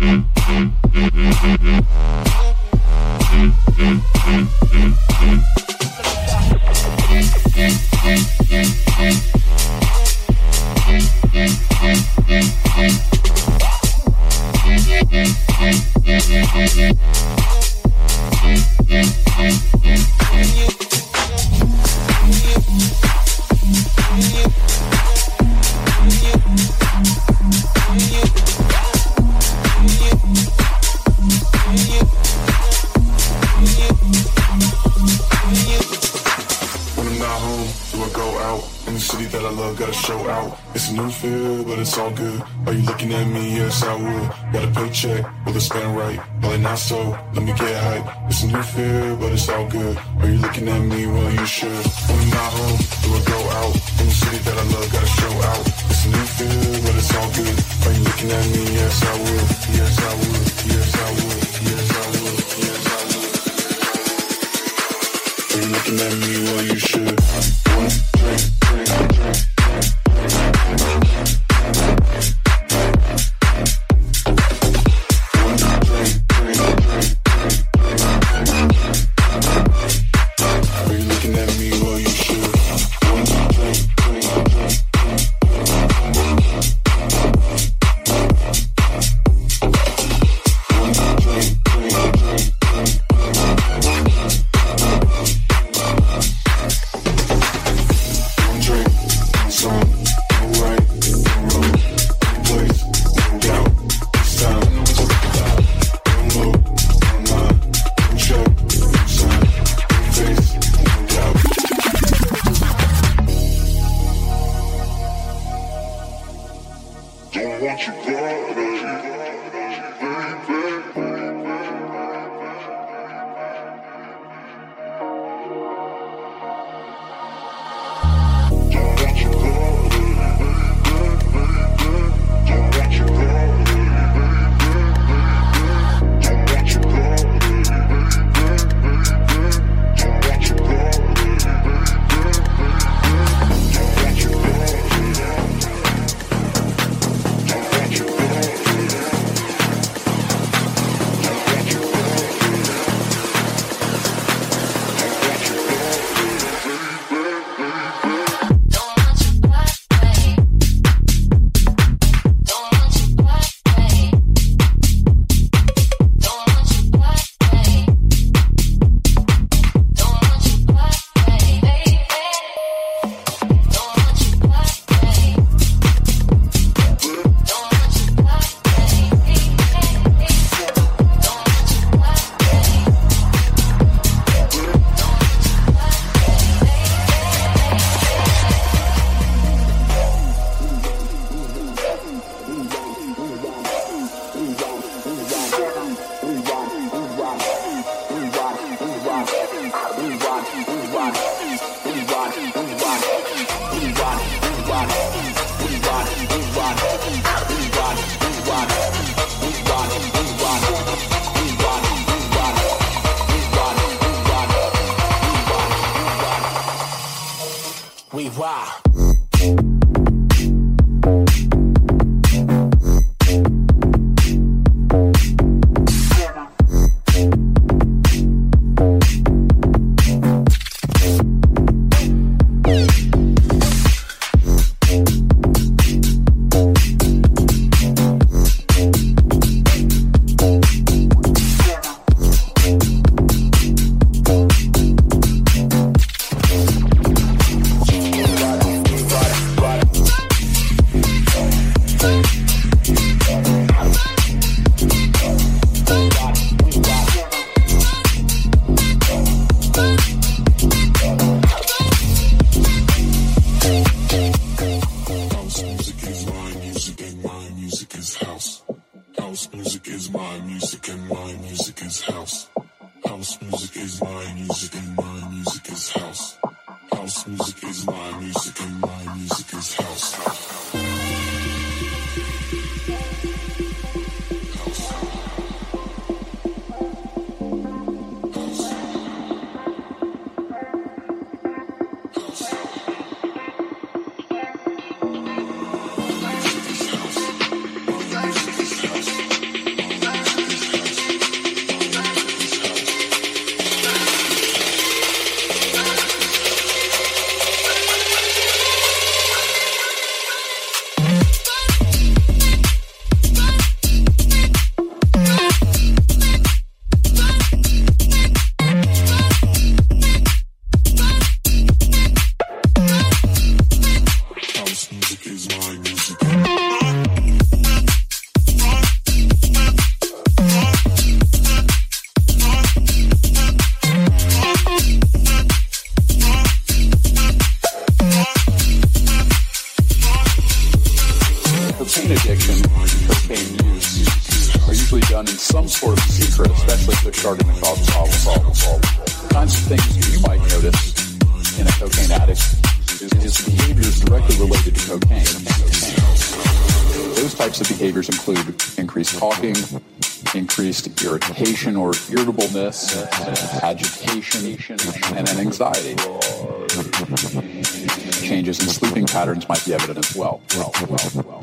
Yeah. go out. It's a new feel, but it's all good. Are you looking at me? Yes, I would. Got a paycheck, will it spend right? Probably not so, let me get hype. It's a new feel, but it's all good. Are you looking at me? Well, you should. When I'm not home, do I go out? In the city that I love, gotta show out. It's a new feel, but it's all good. Are you looking at me? Yes, I would. Yes, I would. Yes, I would. Yes, I would. Yes, I would. Are you looking at me? Well, you should. rock. Agitation, or irritableness, agitation, and an anxiety. Changes in sleeping patterns might be evident as well. well, well, well,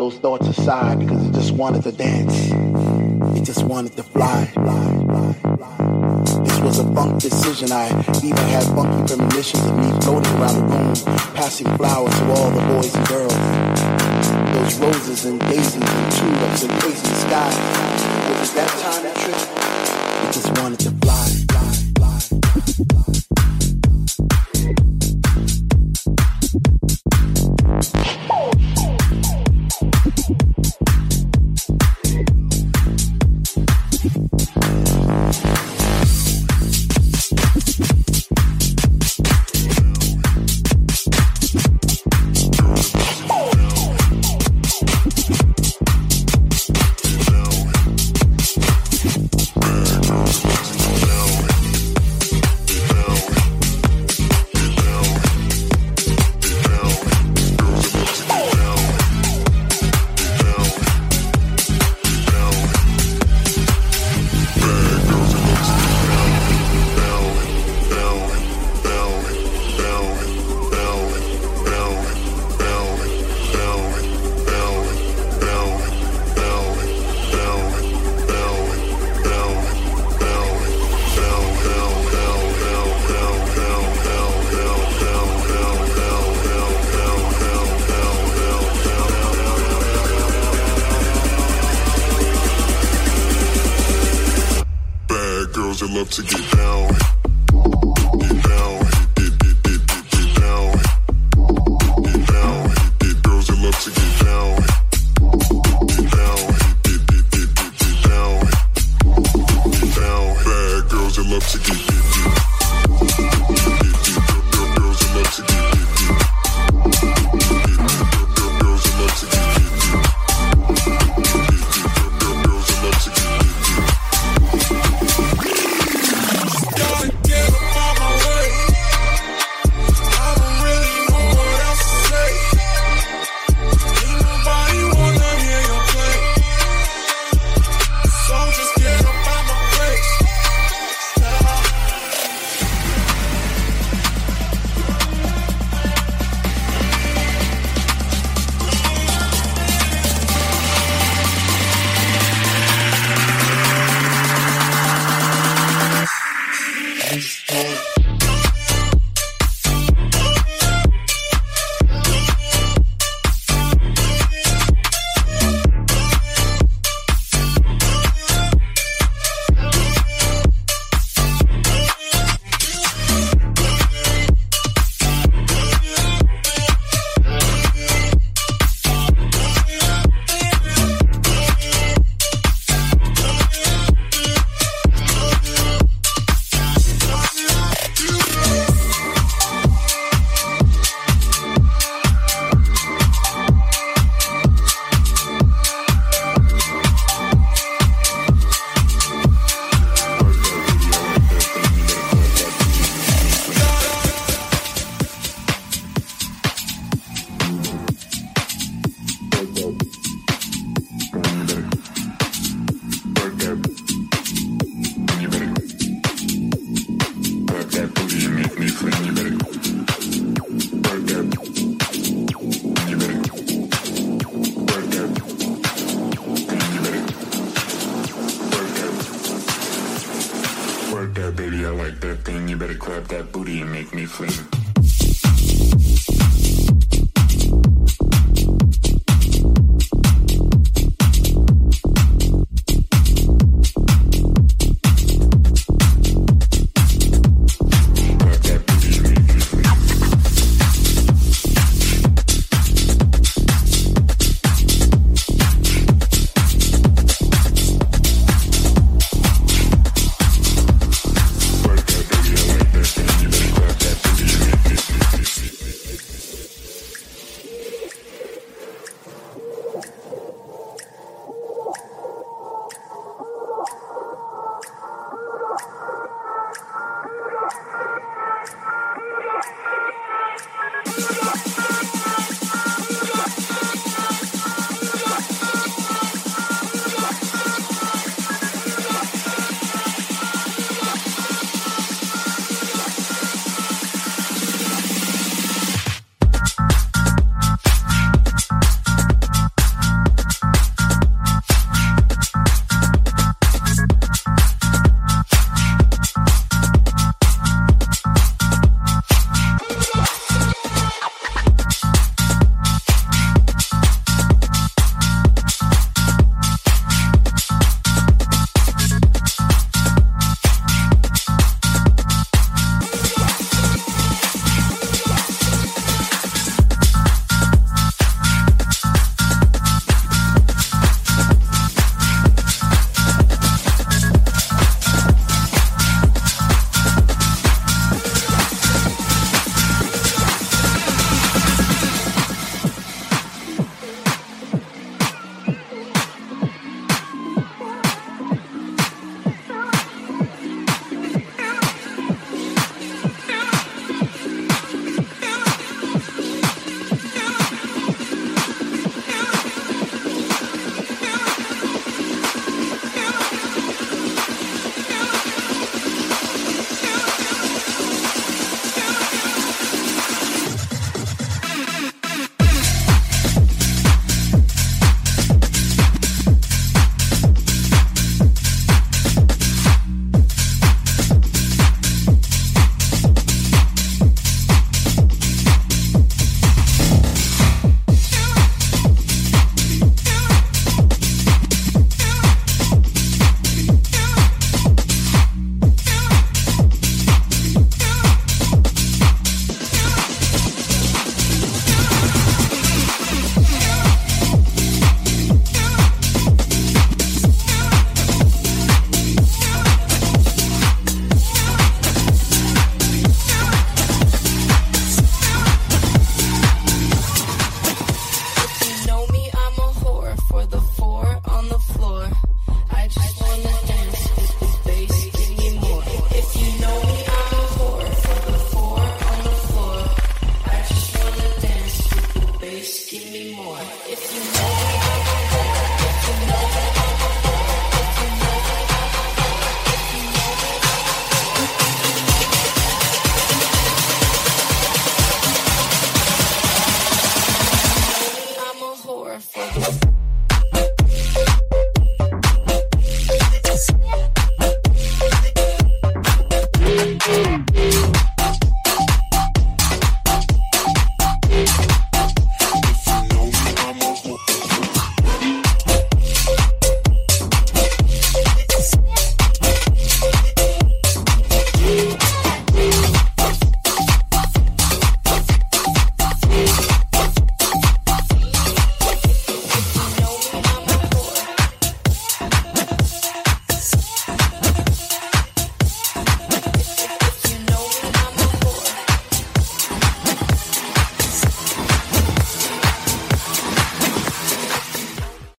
those thoughts aside because it just wanted to dance. It just wanted to fly, fly, fly, fly. This was a funk decision. I even had funky premonitions of me floating around the room, passing flowers to all the boys and girls. Those roses and daisies and tulips and crazy skies. Was it that time that trip? Work that baby, I like that thing. You better to get booty